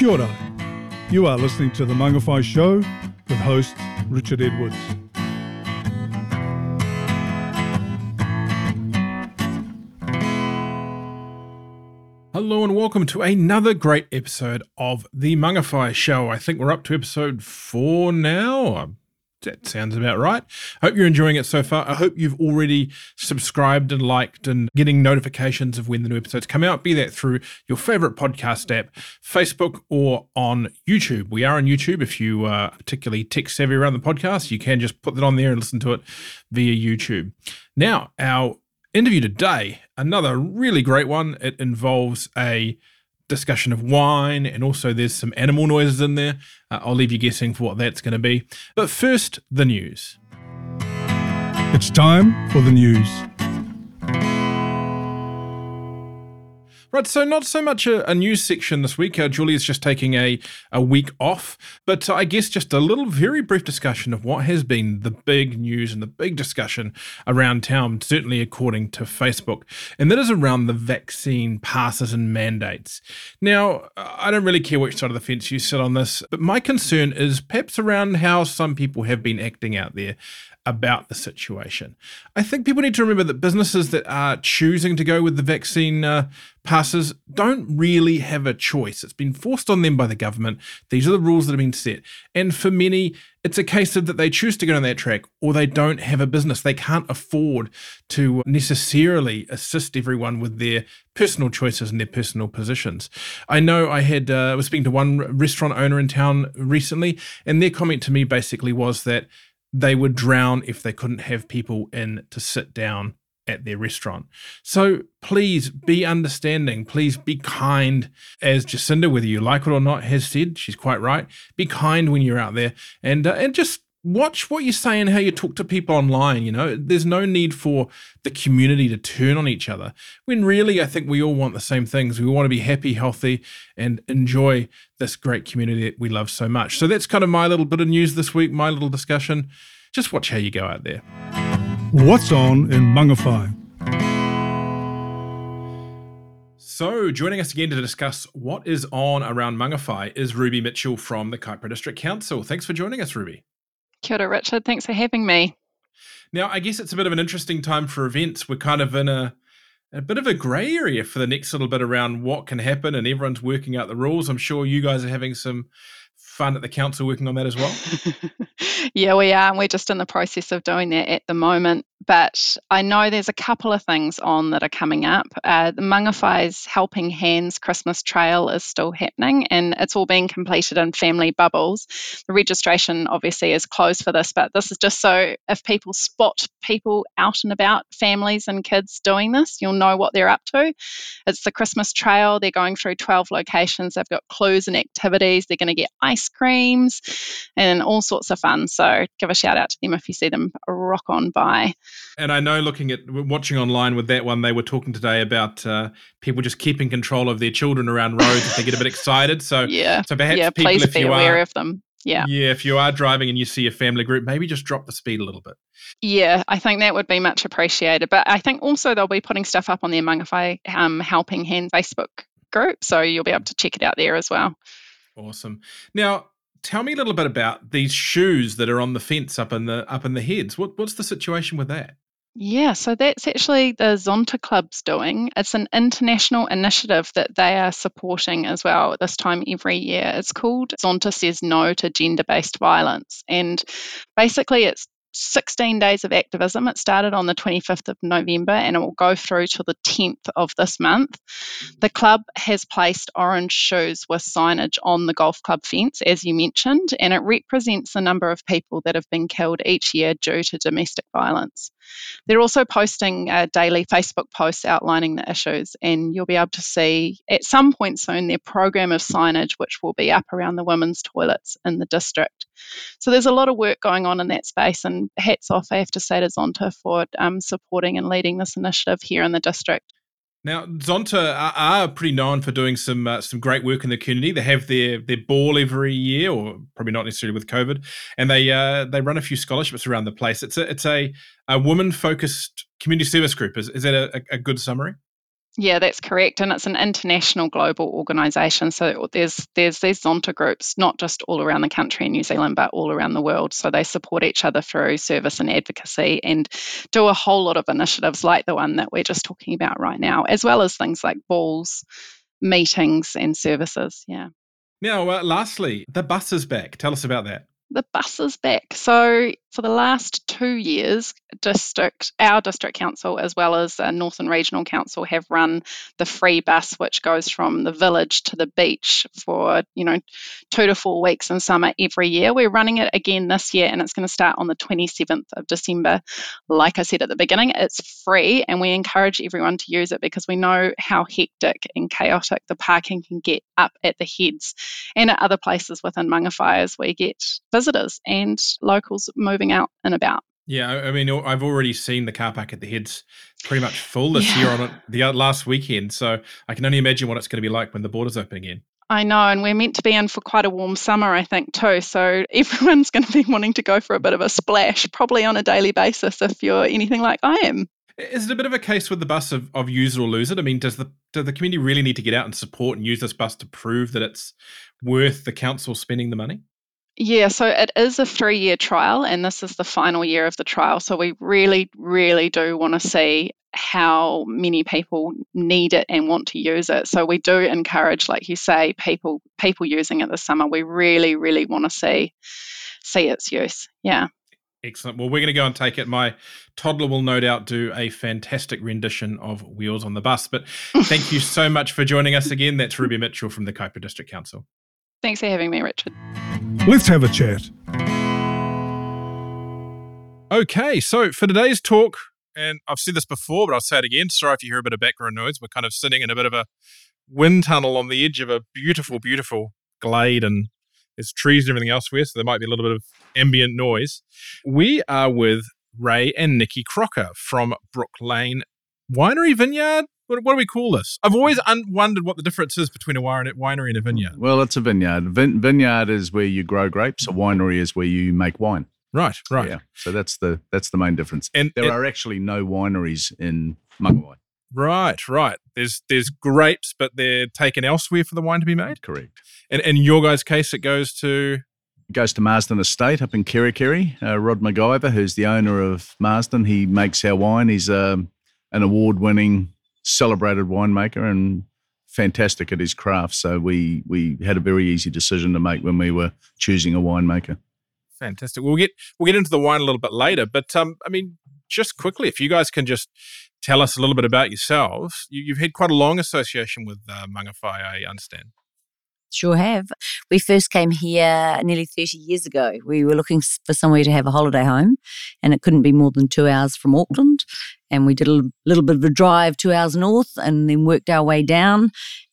Kia ora. You are listening to The Mangawhai Show with host Richard Edwards. Hello and welcome to another great episode of The Mangawhai Show. I think we're up to episode four now. That sounds about right. Hope you're enjoying it so far. I hope you've already subscribed and liked and getting notifications of when the new episodes come out, be that through your favorite podcast app, Facebook, or on YouTube. We are on YouTube. If you are particularly tech savvy around the podcast, you can just put that on there and listen to it via YouTube. Now, our interview today, another really great one. It involves a discussion of wine, and also there's some animal noises in there. Uh, I'll leave you guessing for what that's going to be. But first, the news. It's time for the news. Right, so not so much a, a news section this week. Uh, Julia's just taking a, a week off, but I guess just a little very brief discussion of what has been the big news and the big discussion around town, certainly according to Facebook, and that is around the vaccine passes and mandates. Now, I don't really care which side of the fence you sit on this, but my concern is perhaps around how some people have been acting out there about the situation. I think people need to remember that businesses that are choosing to go with the vaccine uh, passes don't really have a choice. It's been forced on them by the government. These are the rules that have been set. And for many, it's a case of that they choose to go down that track or they don't have a business. They can't afford to necessarily assist everyone with their personal choices and their personal positions. I know I had uh, was speaking to one restaurant owner in town recently, and their comment to me basically was that they would drown if they couldn't have people in to sit down at their restaurant. So please be understanding. Please be kind. As Jacinda, whether you like it or not, has said, she's quite right. Be kind when you're out there and uh, and just watch what you say and how you talk to people online. You know, there's no need for the community to turn on each other when really I think we all want the same things. We want to be happy, healthy, and enjoy this great community that we love so much. So that's kind of my little bit of news this week, my little discussion. Just watch how you go out there. What's on in Mangawhai? So, joining us again to discuss what is on around Mangawhai is Ruby Mitchell from the Kaipara District Council. Thanks for joining us, Ruby. Kia ora, Richard. Thanks for having me. Now, I guess it's a bit of an interesting time for events. We're kind of in a a bit of a grey area for the next little bit around what can happen, and everyone's working out the rules. I'm sure you guys are having some fun at the council working on that as well? yeah, we are. And we're just in the process of doing that at the moment. But I know there's a couple of things on that are coming up. Uh, the Mangawhai's Helping Hands Christmas Trail is still happening and it's all being completed in family bubbles. The registration obviously is closed for this, but this is just so if people spot people out and about, families and kids doing this, you'll know what they're up to. It's the Christmas Trail. They're going through 12 locations. They've got clues and activities. They're going to get ice creams and all sorts of fun. So give a shout out to them if you see them rock on by. And I know looking at watching online with that one, they were talking today about uh, people just keeping control of their children around roads if they get a bit excited. So yeah, so perhaps yeah, people, please if be you aware are, of them. Yeah. Yeah, if you are driving and you see a family group, maybe just drop the speed a little bit. Yeah, I think that would be much appreciated. But I think also they'll be putting stuff up on their Mangawhai um, Helping Hand Facebook group. So you'll be able to check it out there as well. Awesome. Now, tell me a little bit about these shoes that are on the fence up in the up in the heads. What what's the situation with that? Yeah, so that's actually the Zonta Club's doing. It's an international initiative that they are supporting as well this time every year. It's called Zonta Says No to Gender Based Violence. And basically, it's 16 days of activism. It started on the 25th of November and it will go through till the 10th of this month. The mm-hmm. club has placed orange shoes with signage on the golf club fence, as you mentioned, and it represents the number of people that have been killed each year due to domestic violence. They're also posting uh, daily Facebook posts outlining the issues, and you'll be able to see at some point soon their program of signage, which will be up around the women's toilets in the district. So there's a lot of work going on in that space, and hats off, I have to say, to Zonta for um, supporting and leading this initiative here in the district. Now, Zonta are, are pretty known for doing some uh, some great work in the community. They have their their ball every year, or probably not necessarily with COVID, and they uh, they run a few scholarships around the place. It's a it's a, a woman focused community service group. Is is that a, a good summary? Yeah, that's correct, and it's an international global organisation. So there's there's these Zonta groups, not just all around the country in New Zealand, but all around the world. So they support each other through service and advocacy, and do a whole lot of initiatives like the one that we're just talking about right now, as well as things like balls, meetings, and services. Yeah. Now, uh, lastly, the bus is back. Tell us about that. The bus is back. So for the last two years, district, our district council, as well as uh, Northern Regional Council, have run the free bus, which goes from the village to the beach for you know two to four weeks in summer every year. We're running it again this year, and it's going to start on the 27th of December. Like I said at the beginning, it's free, and we encourage everyone to use it because we know how hectic and chaotic the parking can get up at the heads and at other places within Mangawhai we get visitors and locals moving moving out and about. Yeah, I mean, I've already seen the car park at the heads pretty much full this yeah. year on the uh, last weekend. So I can only imagine what it's going to be like when the borders open again. I know, and we're meant to be in for quite a warm summer, I think, too. So everyone's going to be wanting to go for a bit of a splash, probably on a daily basis if you're anything like I am. Is it a bit of a case with the bus of, of use it or lose it? I mean, does the does the community really need to get out and support and use this bus to prove that it's worth the council spending the money? Yeah, so it is a three year trial, and this is the final year of the trial. So we really, really do want to see how many people need it and want to use it. So we do encourage, like you say, people people using it this summer. We really, really want to see see its use. Yeah. Excellent. Well, we're going to go and take it. My toddler will no doubt do a fantastic rendition of Wheels on the Bus. But thank you so much for joining us again. That's Ruby Mitchell from the Kaipara District Council. Thanks for having me, Richard. Let's have a chat. Okay, so for today's talk, and I've said this before, but I'll say it again. Sorry if you hear a bit of background noise. We're kind of sitting in a bit of a wind tunnel on the edge of a beautiful, beautiful glade, and there's trees and everything elsewhere, so there might be a little bit of ambient noise. We are with Ray and Nicky Crocker from Brooke Lane Winery Vineyard what, what do we call this? I've always un- wondered what the difference is between a winery and a vineyard. Well, it's a vineyard. Vin- vineyard is where you grow grapes. A winery is where you make wine. Right, right. Yeah. So that's the that's the main difference. And there are actually no wineries in Mangawhai. Right, right. There's there's grapes, but they're taken elsewhere for the wine to be made. Correct. And in your guys' case, it goes to it goes to Marsden Estate up in Kerikeri. Uh, Rod MacIvor, who's the owner of Marsden, he makes our wine. He's um, an award-winning celebrated winemaker and fantastic at his craft. So we we had a very easy decision to make when we were choosing a winemaker. Fantastic. We'll get we'll get into the wine a little bit later, but um, I mean, just quickly, if you guys can just tell us a little bit about yourselves. You, have had quite a long association with uh, I understand. Sure have. We first came here nearly 30 years ago. We were looking for somewhere to have a holiday home, and it couldn't be more than two hours from Auckland. And we did a little bit of a drive two hours north and then worked our way down.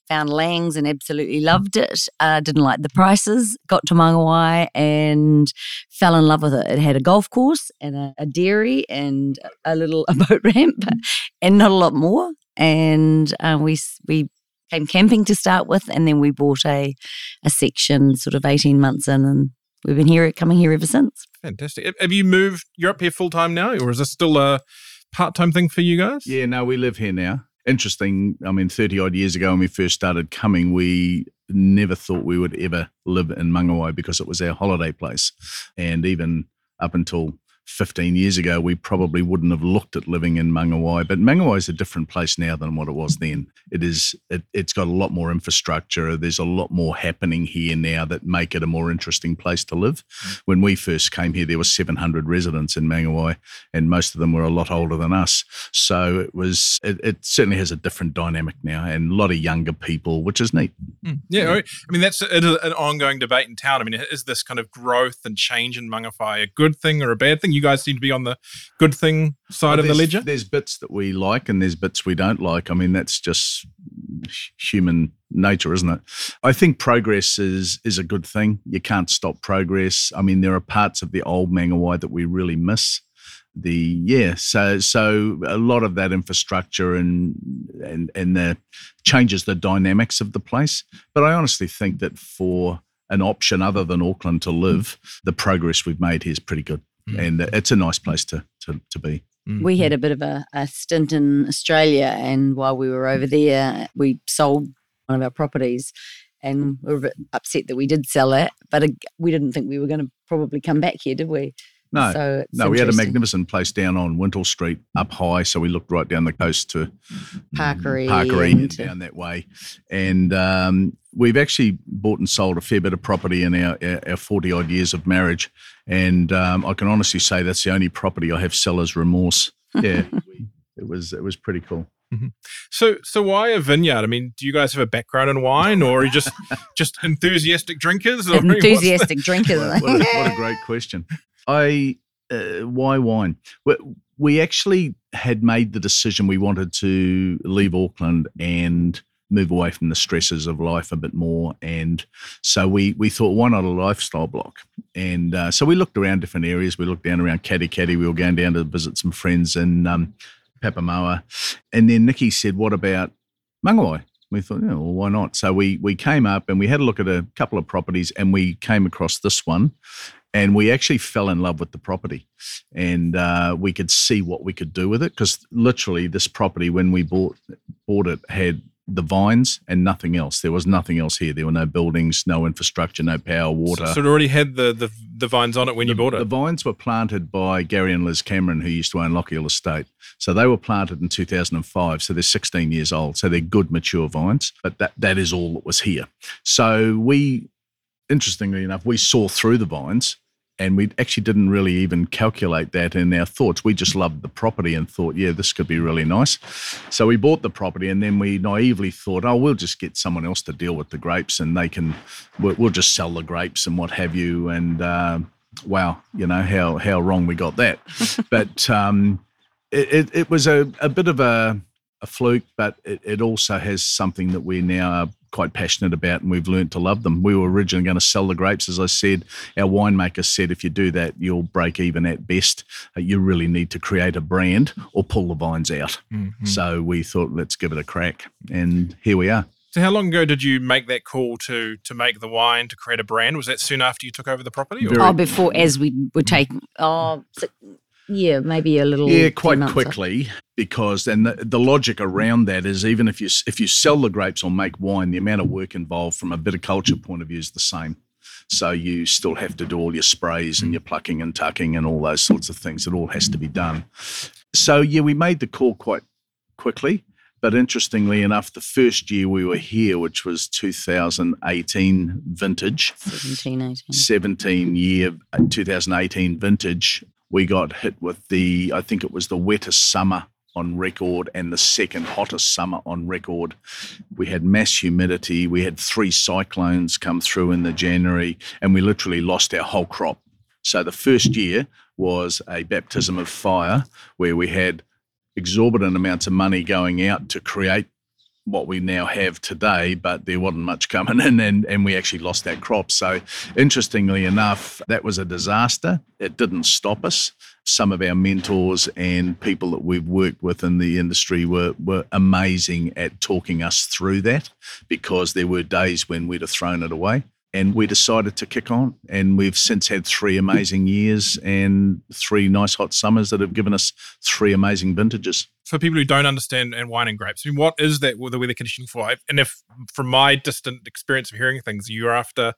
Found Lang's and absolutely loved it. Uh, didn't like the prices. Got to Mangawhai and fell in love with it. It had a golf course and a, a dairy and a little a boat ramp and not a lot more. And uh, we we came camping to start with, and then we bought a a section sort of eighteen months in, and we've been here coming here ever since. Fantastic. Have you moved? You're up here full time now, or is this still a part time thing for you guys? Yeah, no, we live here now. Interesting. I mean, 30 odd years ago when we first started coming, we never thought we would ever live in Mangawhai because it was our holiday place. And even up until 15 years ago, we probably wouldn't have looked at living in Mangawhai. But Mangawhai is a different place now than what it was then. It is. It, has got a lot more infrastructure. There's a lot more happening here now that make it a more interesting place to live. Mm. When we first came here, there were 700 residents in Mangawhai, and most of them were a lot older than us. So it was. It, it certainly has a different dynamic now, and a lot of younger people, which is neat. Mm. Yeah, I mean that's an ongoing debate in town. I mean, is this kind of growth and change in Mangawhai a good thing or a bad thing? You guys seem to be on the good thing side well, of the ledger. There's bits that we like and there's bits we don't like. I mean, that's just human nature, isn't it? I think progress is is a good thing. You can't stop progress. I mean, there are parts of the old Mangawhai that we really miss. The yeah, so so a lot of that infrastructure and and and the changes the dynamics of the place. But I honestly think that for an option other than Auckland to live, the progress we've made here is pretty good mm. and it's a nice place to, to, to be. Mm. We had a bit of a, a stint in Australia, and while we were over there, we sold one of our properties, and we were a bit upset that we did sell it, but we didn't think we were going to probably come back here, did we? No, so it's no, we had a magnificent place down on Wintle Street, up high, so we looked right down the coast to Pakiri Pakiri and and down that way. And um, we've actually bought and sold a fair bit of property in our our- our forty odd years of marriage, and um, I can honestly say that's the only property I have seller's remorse. Yeah, it was it was pretty cool. So, so why a vineyard? I mean, do you guys have a background in wine, or are you just just enthusiastic drinkers? Or enthusiastic drinkers. what, what a, what a great question. I uh, why wine? We, we actually had made the decision we wanted to leave Auckland and move away from the stresses of life a bit more, and so we we thought why not a lifestyle block? And uh, so we looked around different areas. We looked down around Katikati. We were going down to visit some friends in um, Papamoa, and then Nicky said, "What about Mangawhai?" We thought, yeah, well, why not? So we we came up and we had a look at a couple of properties, and we came across this one, and we actually fell in love with the property, and uh, we could see what we could do with it because literally this property when we bought bought it had the vines and nothing else. There was nothing else here. There were no buildings, no infrastructure, no power, water. So, so it already had the, the the vines on it when you bought it. The vines were planted by Gary and Liz Cameron, who used to own Lochiel Estate. So they were planted in 2005. So they're 16 years old. So they're good, mature vines. But that, that is all that was here. So we, interestingly enough, we saw through the vines and we actually didn't really even calculate that in our thoughts. We just loved the property and thought, yeah, this could be really nice. So we bought the property and then we naively thought, oh, we'll just get someone else to deal with the grapes and they can, we'll, we'll just sell the grapes and what have you. And uh, wow, you know how how wrong we got that. but um, it, it, it was a, a bit of a, a fluke, but it, it also has something that we now are quite passionate about and we've learned to love them. We were originally going to sell the grapes, as I said. Our winemaker said if you do that, you'll break even at best. Uh, you really need to create a brand or pull the vines out. Mhm. So we thought, let's give it a crack. And here we are. So, how long ago did you make that call to to make the wine to create a brand? Was that soon after you took over the property? Or? Very- oh, before as we were taking, oh, so- yeah, maybe a little. Yeah, quite after. quickly because and the, the logic around that is even if you if you sell the grapes or make wine, the amount of work involved from a viticulture point of view is the same. So you still have to do all your sprays and your plucking and tucking and all those sorts of things. It all has to be done. So yeah, we made the call quite quickly. But interestingly enough, the first year we were here, which was 2018 vintage, 17, 18. 17 year uh, 2018 vintage, we got hit with the, I think it was the wettest summer on record and the second hottest summer on record. We had mass humidity. We had three cyclones come through in the January, and we literally lost our whole crop. So the first year was a baptism of fire where we had exorbitant amounts of money going out to create what we now have today, but there wasn't much coming in, and, and we actually lost that crop. So, interestingly enough, that was a disaster. It didn't stop us. Some of our mentors and people that we've worked with in the industry were, were amazing at talking us through that because there were days when we'd have thrown it away. And we decided to kick on. And we've since had three amazing years and three nice hot summers that have given us three amazing vintages. For people who don't understand and wine and grapes, I mean, what is that the weather conditioning for? And if from my distant experience of hearing things, you're after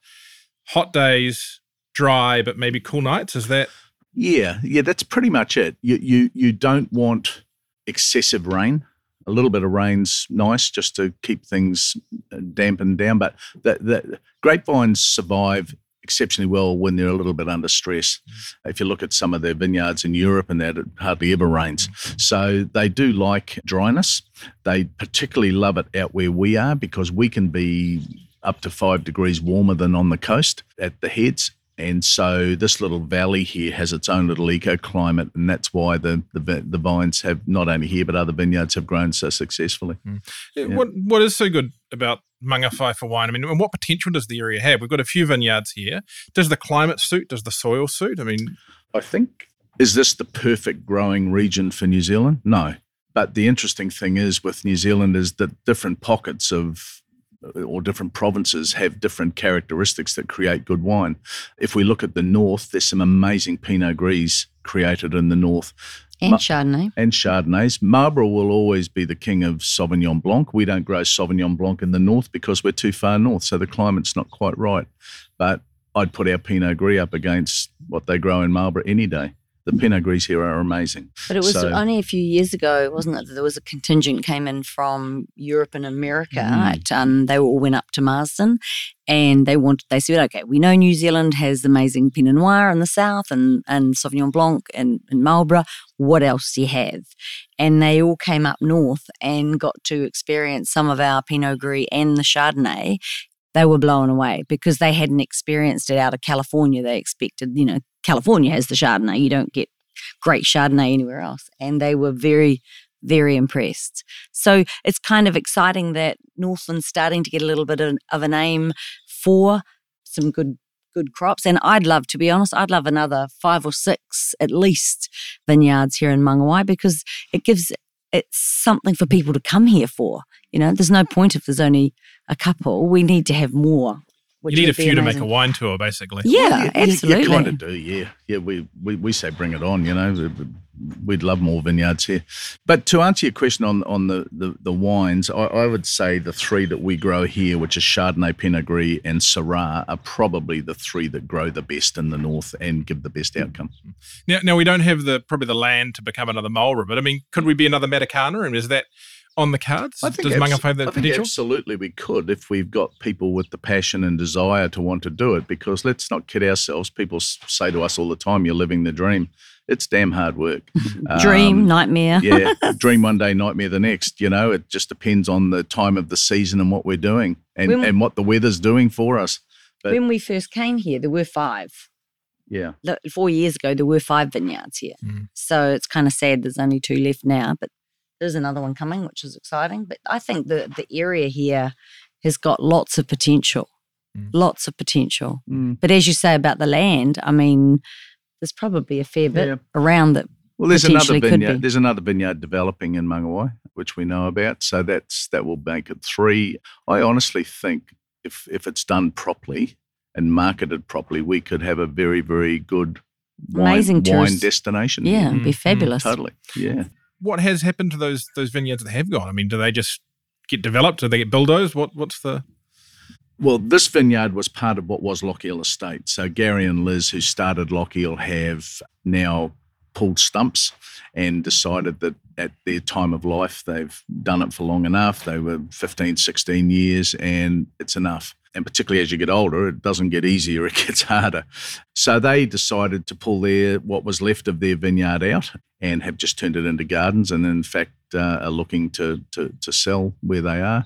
hot days, dry, but maybe cool nights. Is that Yeah, yeah, that's pretty much it. You you you don't want excessive rain. A little bit of rain's nice just to keep things uh, dampened down, but the, the grapevines survive exceptionally well when they're a little bit under stress. Mm. If you look at some of their vineyards in Europe and that, it hardly ever rains. Mm. So they do like dryness. They particularly love it out where we are because we can be up to five degrees warmer than on the coast at the heads. And so this little valley here has its own little ecoclimate, and that's why the, the the vines have not only here but other vineyards have grown so successfully. Mm. Yeah. what what is so good about Mangawhai for wine? I mean, and what potential does the area have? We've got a few vineyards here. Does the climate suit? Does the soil suit? I mean, I think is this the perfect growing region for New Zealand? No. But the interesting thing is with New Zealand is that different pockets of or different provinces have different characteristics that create good wine. If we look at the north, there's some amazing Pinot Gris created in the north. And Ma- Chardonnay. and Chardonnays. Marlborough will always be the king of Sauvignon Blanc. We don't grow Sauvignon Blanc in the north because we're too far north, so the climate's not quite right. But I'd put our Pinot Gris up against what they grow in Marlborough any day. The Pinot Gris here are amazing. But it was So- only a few years ago, wasn't it? that There was a contingent came in from Europe and America. Mm. At, um, they all went up to Marsden, and they wanted. They said, "Okay, we know New Zealand has amazing Pinot Noir in the south and and Sauvignon Blanc and, and Marlborough. What else do you have?" And they all came up north and got to experience some of our Pinot Gris and the Chardonnay. They were blown away because they hadn't experienced it out of California. They expected, you know, California has the Chardonnay. You don't get great Chardonnay anywhere else. And they were very, very impressed. So it's kind of exciting that Northland's starting to get a little bit of, a name for some good good crops. And I'd love, to be honest, I'd love another five or six at least vineyards here in Mangawhai because it gives it's something for people to come here for. You know, there's no point if there's only a couple. We need to have more. which you need a would be few to make a wine tour, basically. Yeah, you, absolutely. You, kind of do, yeah. Yeah, we, we, we say bring it on, you know. We'd love more vineyards here. But to answer your question on, on the, the, the wines, I, I would say the three that we grow here, which is Chardonnay, Pinot Gris, and Syrah, are probably the three that grow the best in the north and give the best outcome. Now, now we don't have the probably the land to become another Marlborough, but I mean, could we be another Matakana? And is that on the cards? Does abs- Mangawhai have that I think potential? absolutely we could if we've got people with the passion and desire to want to do it. Because let's not kid ourselves. People say to us all the time, "You're living the dream." It's damn hard work. Dream, Um, nightmare. yeah, dream one day, nightmare the next. You know, it just depends on the time of the season and what we're doing and, When- and what the weather's doing for us. but- when we first came here, there were five. Yeah. Four years ago, there were five vineyards here. Mm. So it's kind of sad there's only two left now, but there's another one coming, which is exciting. But I think the, the area here has got lots of potential, Mm. lots of potential. Mm. But as you say about the land, I mean, there's probably a fair bit Yeah. around that. Well, there's another vineyard. There's another vineyard developing in Mangawhai, which we know about. So that's that will make it three. I honestly think if if it's done properly and marketed properly, we could have a very very good wine, Amazing wine tourist- destination. Yeah, here. it'd be Mm, mm, fabulous. totally. Yeah. What has happened to those those vineyards that have gone? I mean, do they just get developed? Do they get bulldozed? What what's the Well, this vineyard was part of what was Lochiel Estate. So Gary and Liz, who started Lochiel, have now pulled stumps and decided that at their time of life, they've done it for long enough. They were 15, 16 years, and it's enough. And particularly as you get older, it doesn't get easier, it gets harder. So they decided to pull their what was left of their vineyard out and have just turned it into gardens and in fact uh, are looking to, to to sell where they are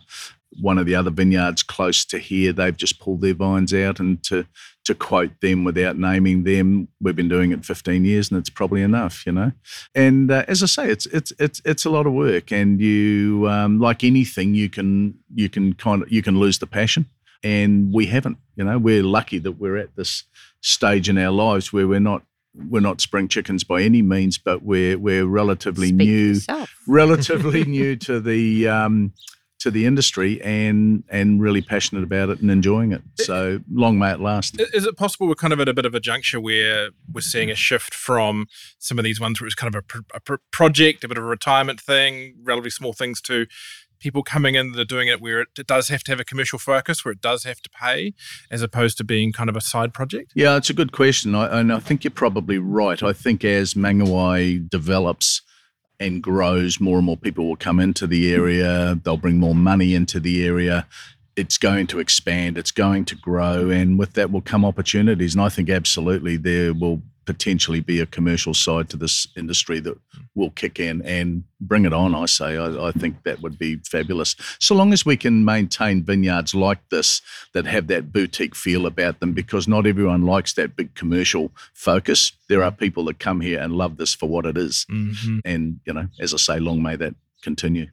one of the other vineyards close to here, they've just pulled their vines out. And to to quote them without naming them, we've been doing it 15 years, and it's probably enough, you know. And uh, as I say, it's it's it's it's a lot of work, and you um, like anything, you can you can kind of you can lose the passion, and we haven't. You know, we're lucky that we're at this stage in our lives where we're not. We're not spring chickens by any means, but we're we're relatively Speak new relatively new to the um, to the industry and and really passionate about it and enjoying it. So long may it last. Is it possible we're kind of at a bit of a juncture where we're seeing a shift from some of these ones where it's kind of a, pr- a pr- project, a bit of a retirement thing, relatively small things, to people coming in that are doing it where it, it does have to have a commercial focus, where it does have to pay, as opposed to being kind of a side project? Yeah, it's a good question, I, and I think you're probably right. I think as Mangawhai develops and grows, more and more people will come into the area. They'll bring more money into the area. It's going to expand. It's going to grow, and with that will come opportunities. And I think absolutely there will potentially be a commercial side to this industry that will kick in and bring it on. I say, I, I think that would be fabulous. So long as we can maintain vineyards like this that have that boutique feel about them, because not everyone likes that big commercial focus. There are people that come here and love this for what it is. Mm-hmm. And, you know, as I say, long may that continue.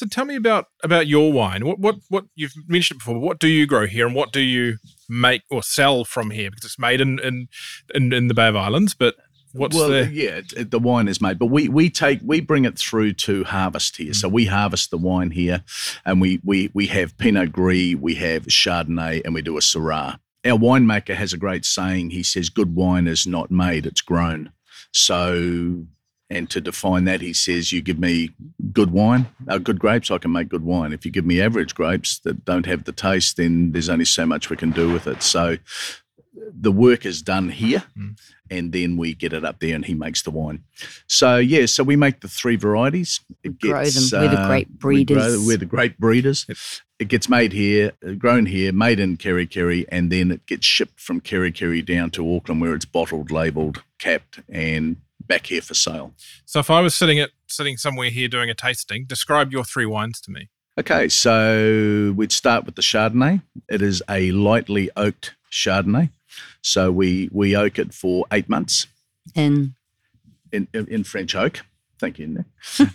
So tell me about about your wine. What what what you've mentioned before? But what do you grow here, and what do you make or sell from here? Because it's made in in in, in the Bay of Islands, but what's well, the yeah, the wine is made, but we we take we bring it through to harvest here. So mm. we harvest the wine here, and we we we have Pinot Gris, we have Chardonnay, and we do a Syrah. Our winemaker has a great saying. He says, "Good wine is not made; it's grown." So And to define that, he says, you give me good wine, uh, good grapes, I can make good wine. If you give me average grapes that don't have the taste, then there's only so much we can do with it. So the work is done here Mm. and then we get it up there and he makes the wine. So yeah, so we make the three varieties. It grow them. We're the great we grow- breeders. we're the great breeders. It gets made here, uh, grown here, made in Kerikeri, and then it gets shipped from Kerikeri down to Auckland where it's bottled, labelled, capped, and back here for sale. So if I was sitting at sitting somewhere here doing a tasting, describe your three wines to me. Okay, so we'd start with the Chardonnay. It is a lightly oaked Chardonnay. So we we oak it for eight months in, in, in French oak. Thank you, Nick.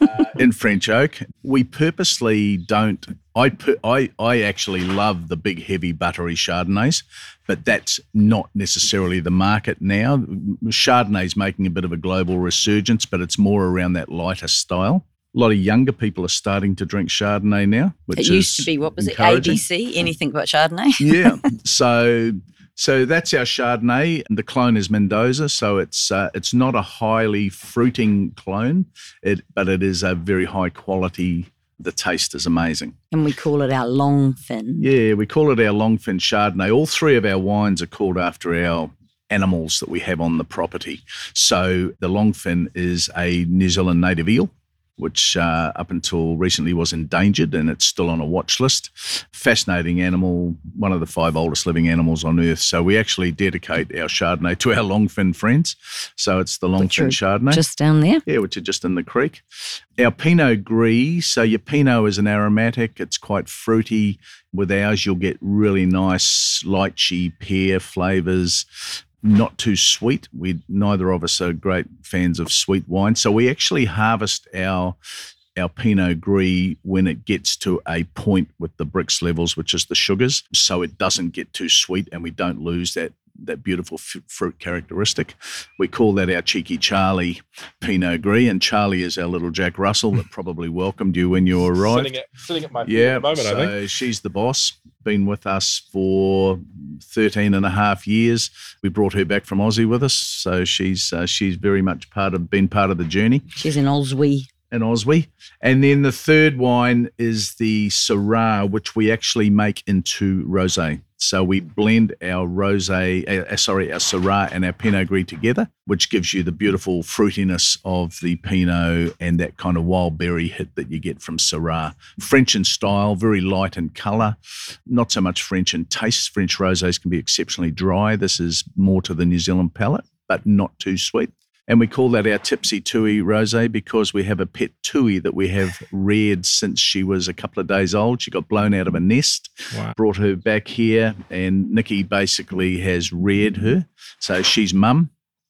Uh, in French oak, we purposely don't. I per, I I actually love the big, heavy, buttery Chardonnays, but that's not necessarily the market now. Chardonnay's making a bit of a global resurgence, but it's more around that lighter style. A lot of younger people are starting to drink Chardonnay now, which it used to be, what was it? ABC? Anything but Chardonnay? yeah. So so that's our Chardonnay. The clone is Mendoza, so it's uh, it's not a highly fruiting clone, it but it is a very high quality. The taste is amazing. And we call it our long fin. Yeah, we call it our longfin Chardonnay. All three of our wines are called after our animals that we have on the property. So the longfin is a New Zealand native eel, which uh, up until recently was endangered and it's still on a watch list. Fascinating animal, one of the five oldest living animals on earth. So we actually dedicate our Chardonnay to our longfin friends. So it's the longfin Chardonnay. Just down there. Yeah, which are just in the creek. Our Pinot Gris, so your Pinot is an aromatic. It's quite fruity. With ours, you'll get really nice lychee, pear flavors. Not too sweet. We neither of us are great fans of sweet wine, so we actually harvest our our Pinot Gris when it gets to a point with the Brix levels, which is the sugars, so it doesn't get too sweet, and we don't lose that that beautiful f- fruit characteristic. We call that our cheeky Charlie Pinot Gris, and Charlie is our little Jack Russell that probably welcomed you when you arrived. Sitting at, sitting at my feet Yeah, at the moment, so I think. she's the boss. Been with us for 13 and a half years. We brought her back from Aussie with us, so she's uh, she's very much part of been part of the journey She's in Aussie. In Aussie. And then the third wine is the Syrah, which we actually make into rosé. So we blend our rosé, uh, sorry, our Syrah and our Pinot Gris together, which gives you the beautiful fruitiness of the Pinot and that kind of wild berry hit that you get from Syrah. French in style, very light in colour, not so much French in taste. French rosés can be exceptionally dry. This is more to the New Zealand palate, but not too sweet. And we call that our Tipsy Tui Rosé because we have a pet Tui that we have reared since she was a couple of days old. She got blown out of a nest, Wow. brought her back here, and Nicky basically has reared her. So she's mum,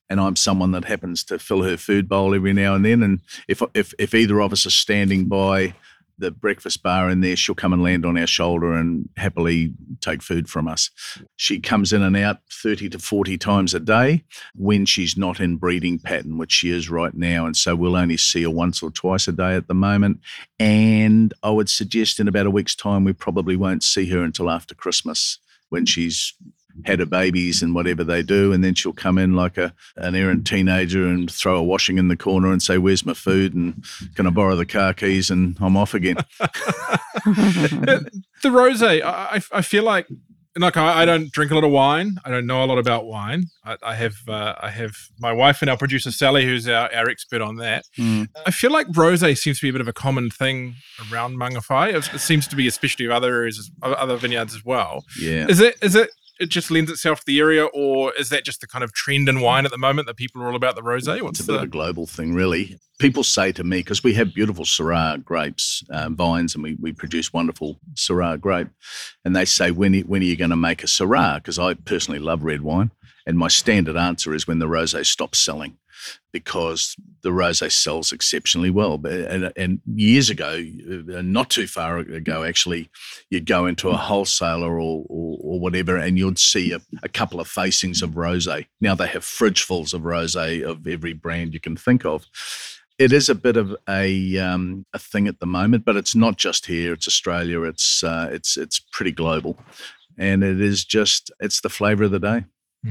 and I'm someone that happens to fill her food bowl every now and then. And if if if either of us are standing by the breakfast bar in there, she'll come and land on our shoulder and happily take food from us. She comes in and out 30 to 40 times a day when she's not in breeding pattern, which she is right now. And so we'll only see her once or twice a day at the moment. And I would suggest in about a week's time, we probably won't see her until after Christmas when she's had her babies and whatever they do. And then she'll come in like a an errant teenager and throw a washing in the corner and say, Where's my food? And can I borrow the car keys? And I'm off again. the rosé, I, I I feel like like I, I don't drink a lot of wine. I don't know a lot about wine. I, I have uh, I have my wife and our producer Sally, who's our, our expert on that. Mm. I feel like rosé seems to be a bit of a common thing around Mangawhai. It, it seems to be especially of other areas, as- other vineyards as well. Yeah. Is it is it it just lends itself to the area, or is that just the kind of trend in wine at the moment that people are all about the rosé? What's It's a bit of a the global thing, really. People say to me, because we have beautiful Syrah grapes, um, vines, and we, we produce wonderful Syrah grape. And they say, when, are- when are you going to make a Syrah? Because I personally love red wine. And my standard answer is when the rosé stops selling, because the rosé sells exceptionally well. And, and years ago, uh, not too far ago, actually, you'd go into a wholesaler or, or, or whatever, and you'd see a, a couple of facings of rosé. Now they have fridgefuls of rosé of every brand you can think of. It is a bit of a um, a thing at the moment, but it's not just here. It's Australia. It's uh, it's it's pretty global, and it is just it's the flavour of the day.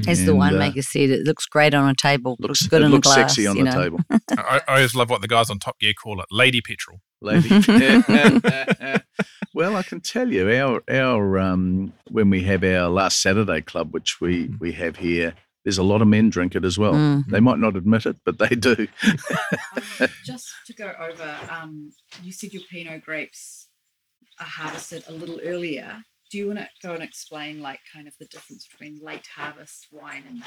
As the And, uh, winemaker said, it looks great on a table. looks, Looks, good it in looks a glass. sexy on you the know. table. I, I always love what the guys on Top Gear call it Lady Petrol. lady. well, I can tell you, our our um, when we have our last Saturday club, which we we have here, there's a lot of men drink it as well. Mm. They might not admit it, but they do. Just to go over, um, you said your Pinot grapes are harvested a little earlier. Do you want to go and explain, like, kind of the difference between late harvest wine and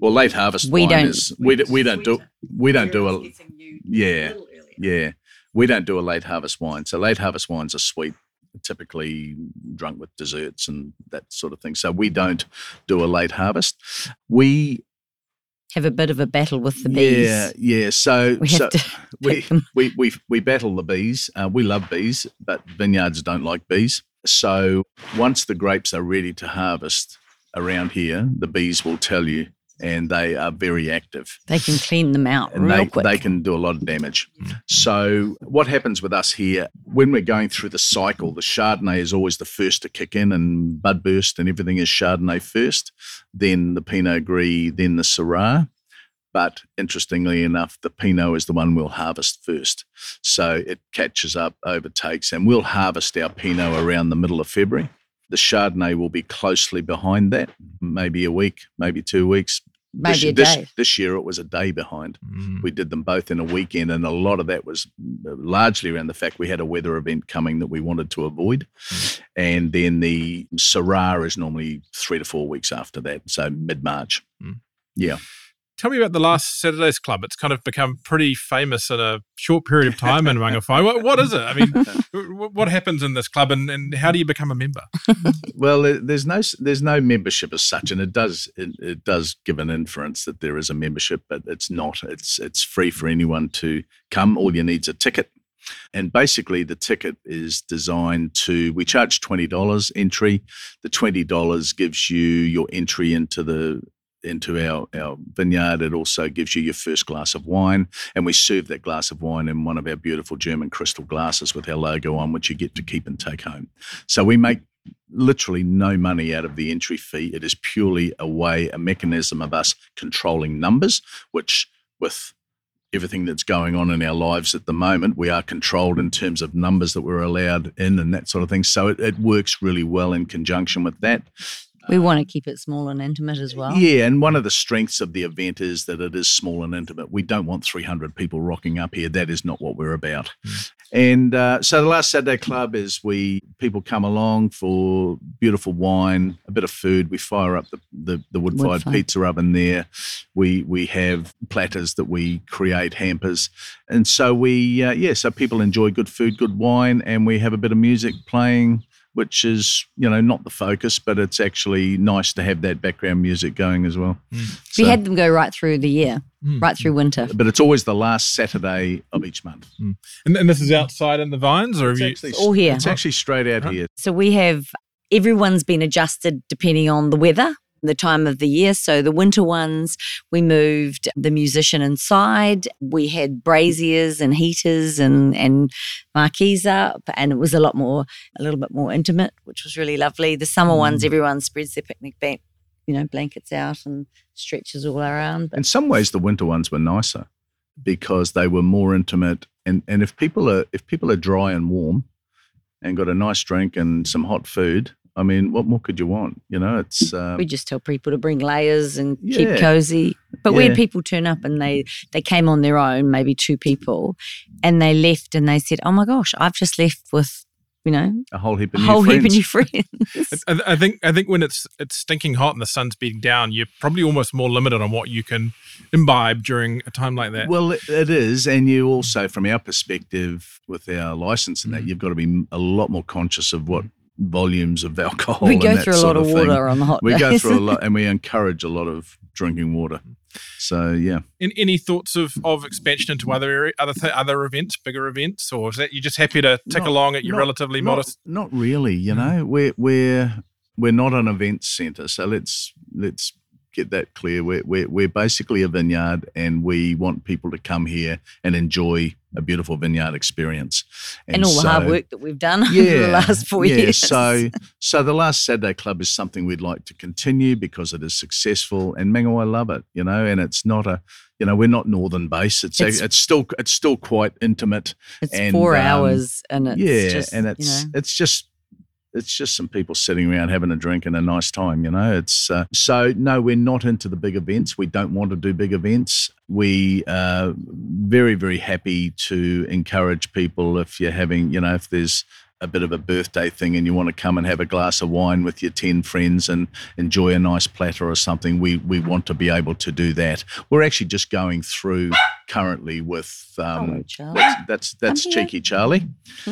well, late harvest We wine don't- is we, d- we don't do we don't do a yeah, little yeah we don't do a late harvest wine. So late harvest wines are sweet, typically drunk with desserts and that sort of thing. So we don't do a late harvest. We Have a bit of a battle with the bees. Yeah, yeah. So, We so have to we, pick them. we we we battle the bees. Uh, we love bees, but vineyards don't like bees. So once the grapes are ready to harvest around here, the bees will tell you, and they are very active, They can clean them out and real they quick. they can do a lot of damage. Mm-hmm. So what happens with us here when we're going through the cycle? The Chardonnay is always the first to kick in, and bud burst, and everything is Chardonnay first, then the Pinot Gris, then the Syrah. But interestingly enough, the Pinot is the one we'll harvest first. So it catches up, overtakes, and we'll harvest our Pinot around the middle of February. The Chardonnay will be closely behind that, maybe a week, maybe two weeks. Maybe this, a day. This, year it was a day behind. Mm. We did them both in a weekend, and a lot of that was uh, largely around the fact we had a weather event coming that we wanted to avoid. And then the Syrah is normally three to four weeks after that, so mid March. Mm. Yeah. Tell me about the last Saturdays Club. It's kind of become pretty famous in a short period of time in Mangawhai. What, what is it? I mean, what happens in this club, and, and how do you become a member? Well, there's no there's no membership as such, and it does it, it does give an inference that there is a membership, but it's not. It's it's free for anyone to come. All you need is a ticket, and basically the ticket is designed to. We charge twenty dollars entry. The twenty dollars gives you your entry into the into our, our vineyard. It also gives you your first glass of wine, and we serve that glass of wine in one of our beautiful German crystal glasses with our logo on, which you get to keep and take home. So we make literally no money out of the entry fee. It is purely a way, a mechanism of us controlling numbers, which with everything that's going on in our lives at the moment, we are controlled in terms of numbers that we're allowed in and that sort of thing. So it, it works really well in conjunction with that. We want to keep it small and intimate as well. Yeah, and one of the strengths of the event is that it is small and intimate. We don't want 300 people rocking up here. That is not what we're about. And uh, so the last Saturday Club is we people come along for beautiful wine, a bit of food. We fire up the the, the wood fired pizza oven there. We we have platters that we create hampers, and so we uh, yeah, so people enjoy good food, good wine, and we have a bit of music playing which is you know not the focus, but it's actually nice to have that background music going as well. Mm. We So- had them go right through the year, Mm. right through winter. but it's always the last Saturday of each month. Mm. Mm. And, and this is outside in the vines, or have It's you? all here. It's actually straight out Huh. here. So we have everyone's been adjusted depending on the weather, the time of the year. So the winter ones, we moved the musician inside. We had braziers and heaters and and marquees up, and it was a lot more, a little bit more intimate, which was really lovely. The summer ones, Mm. everyone spreads their picnic bank, you know, blankets out and stretches all around. But In some ways, the winter ones were nicer because they were more intimate. And and if people are if people are dry and warm, and got a nice drink and some hot food, I mean, what more could you want? You know, it's uh, we just tell people to bring layers and Yeah. keep cozy. But we had people turn up and they they came on their own, maybe two people, and they left and they said, "Oh my gosh, I've just left with you know a whole heap of a new whole heap friends. of new friends." I, I think I think when it's it's stinking hot and the sun's beating down, you're probably almost more limited on what you can imbibe during a time like that. Well, it, it is, and you also, from our perspective, with our license and that, Mm. you've got to be a lot more conscious of what volumes of alcohol. we and go that through a lot of thing. water on the hot We days. go through a lot, and we encourage a lot of drinking water. So yeah, In, any thoughts of, of expansion into other area, other th- other events, bigger events, or is that you're just happy to tick Not- along at your not- relatively not, modest? Not really. You Mm. know, we're we're we're not an events centre, so let's let's get that clear. We're, we're, we're basically a vineyard and we want people to come here and enjoy a beautiful vineyard experience. And, all the hard work that we've done yeah, over the last four yeah, years. So, so the last Saturday Club is something we'd like to continue because it is successful, and Mangawhai love it, you know. And it's not a, you know, we're not Northern Bass. It's It's- it's, still it's still quite intimate. it's and, four um, hours and it's yeah, just, and you it's know, it's just it's just some people sitting around having a drink and a nice time, you know. It's uh, so no, we're not into the big events. We don't want to do big events. We are very very happy to encourage people if you're having, you know, if there's a bit of a birthday thing and you want to come and have a glass of wine with your 10 friends and enjoy a nice platter or something we we want to be able to do that we're actually just going through currently with um, Hello, Charlie. that's that's, that's I'm here. cheeky charlie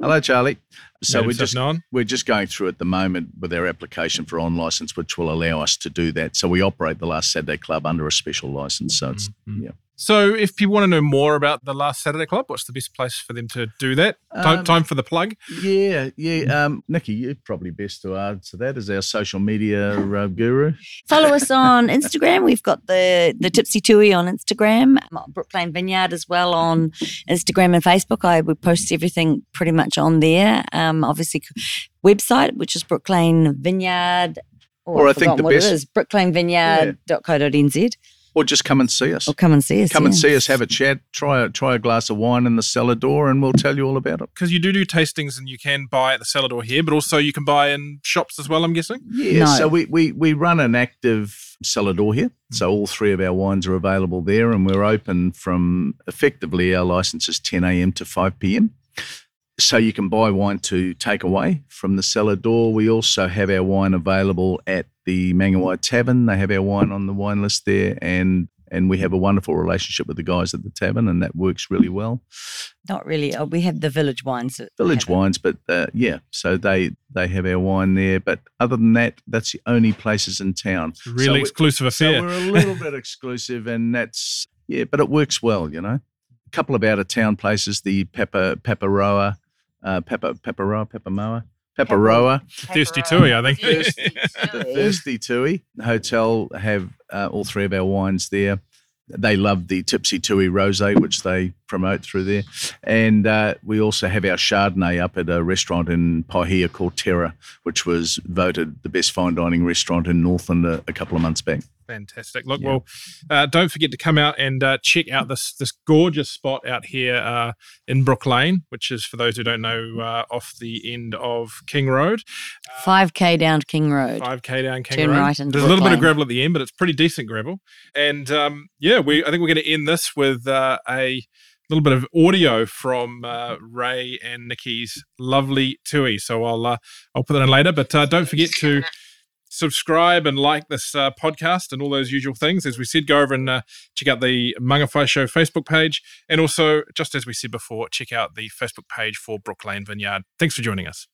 hello charlie so Made we're just known. we're just going through at the moment with our application for on license, which will allow us to do that. So we operate the Last Saturday Club under a special license. So it's Mhm. yeah. So, if people want to know more about the Last Saturday Club, what's the best place for them to do that? Time, Um, time for the plug. Yeah, yeah. Um, Nicky, you're probably best to answer that as our social media uh, guru. Follow us on Instagram. We've got the the Tipsy Tui on Instagram, um, Brooke Lane Vineyard as well on Instagram and Facebook. I would post everything pretty much on there. Um, obviously, website which is Brooke Lane Vineyard. Oh, Or I I've think forgotten the what best- it is brooklanevineyard.co.nz Or just come and see us. or come and see us. Come and see us, have a chat, try a, try a glass of wine in the cellar door, and we'll tell you all about it. Because you do do tastings and you can buy at the cellar door here, but also you can buy in shops as well, I'm guessing. Yeah, No. so we, we, we run an active cellar door here. Hmm. So all three of our wines are available there, and we're open from effectively our license is 10 a.m. to 5 p.m. So you can buy wine to take away from the cellar door. We also have our wine available at the Mangawhai Tavern. They have our wine on the wine list there, and and we have a wonderful relationship with the guys at the tavern, and that works really well. Not really. Oh, we have the village wines. Village wines, but uh, yeah, so they they have our wine there. But other than that, that's the only places in town. Really So we- exclusive affair. So we're a little bit exclusive, and that's yeah, but it works well, you know. A couple of out of town places, the Pepper Pepperoa, uh, Pepper Pepperoa, Peppermoa, Pepperoa, Thirsty Tui, I think. the Thirsty Tui Hotel have uh, all three of our wines there. They love the Tipsy Tui Rosé, which they promote through there, and uh, we also have our Chardonnay up at a restaurant in Paihia called Terra, which was voted the best fine dining restaurant in Northland a, a couple of months back. Fantastic. Look, Yeah. well, uh, don't forget to come out and uh, check out this this gorgeous spot out here uh, in Brooke Lane, which is for those who don't know, uh, off the end of King Road, 5K down to King Road. five k down King Turn Road. right into There's a little Brook bit of gravel at the end, but it's pretty decent gravel. And um, yeah, we I think we're going to end this with uh, a little bit of audio from uh, Ray and Nicky's lovely Tui. So I'll uh, I'll put that in later. But uh, don't forget to subscribe and like this uh, podcast and all those usual things. As we said, go over and uh, check out the Mangawhai Show Facebook page. And also, just as we said before, check out the Facebook page for Brooke Lane Vineyard. Thanks for joining us.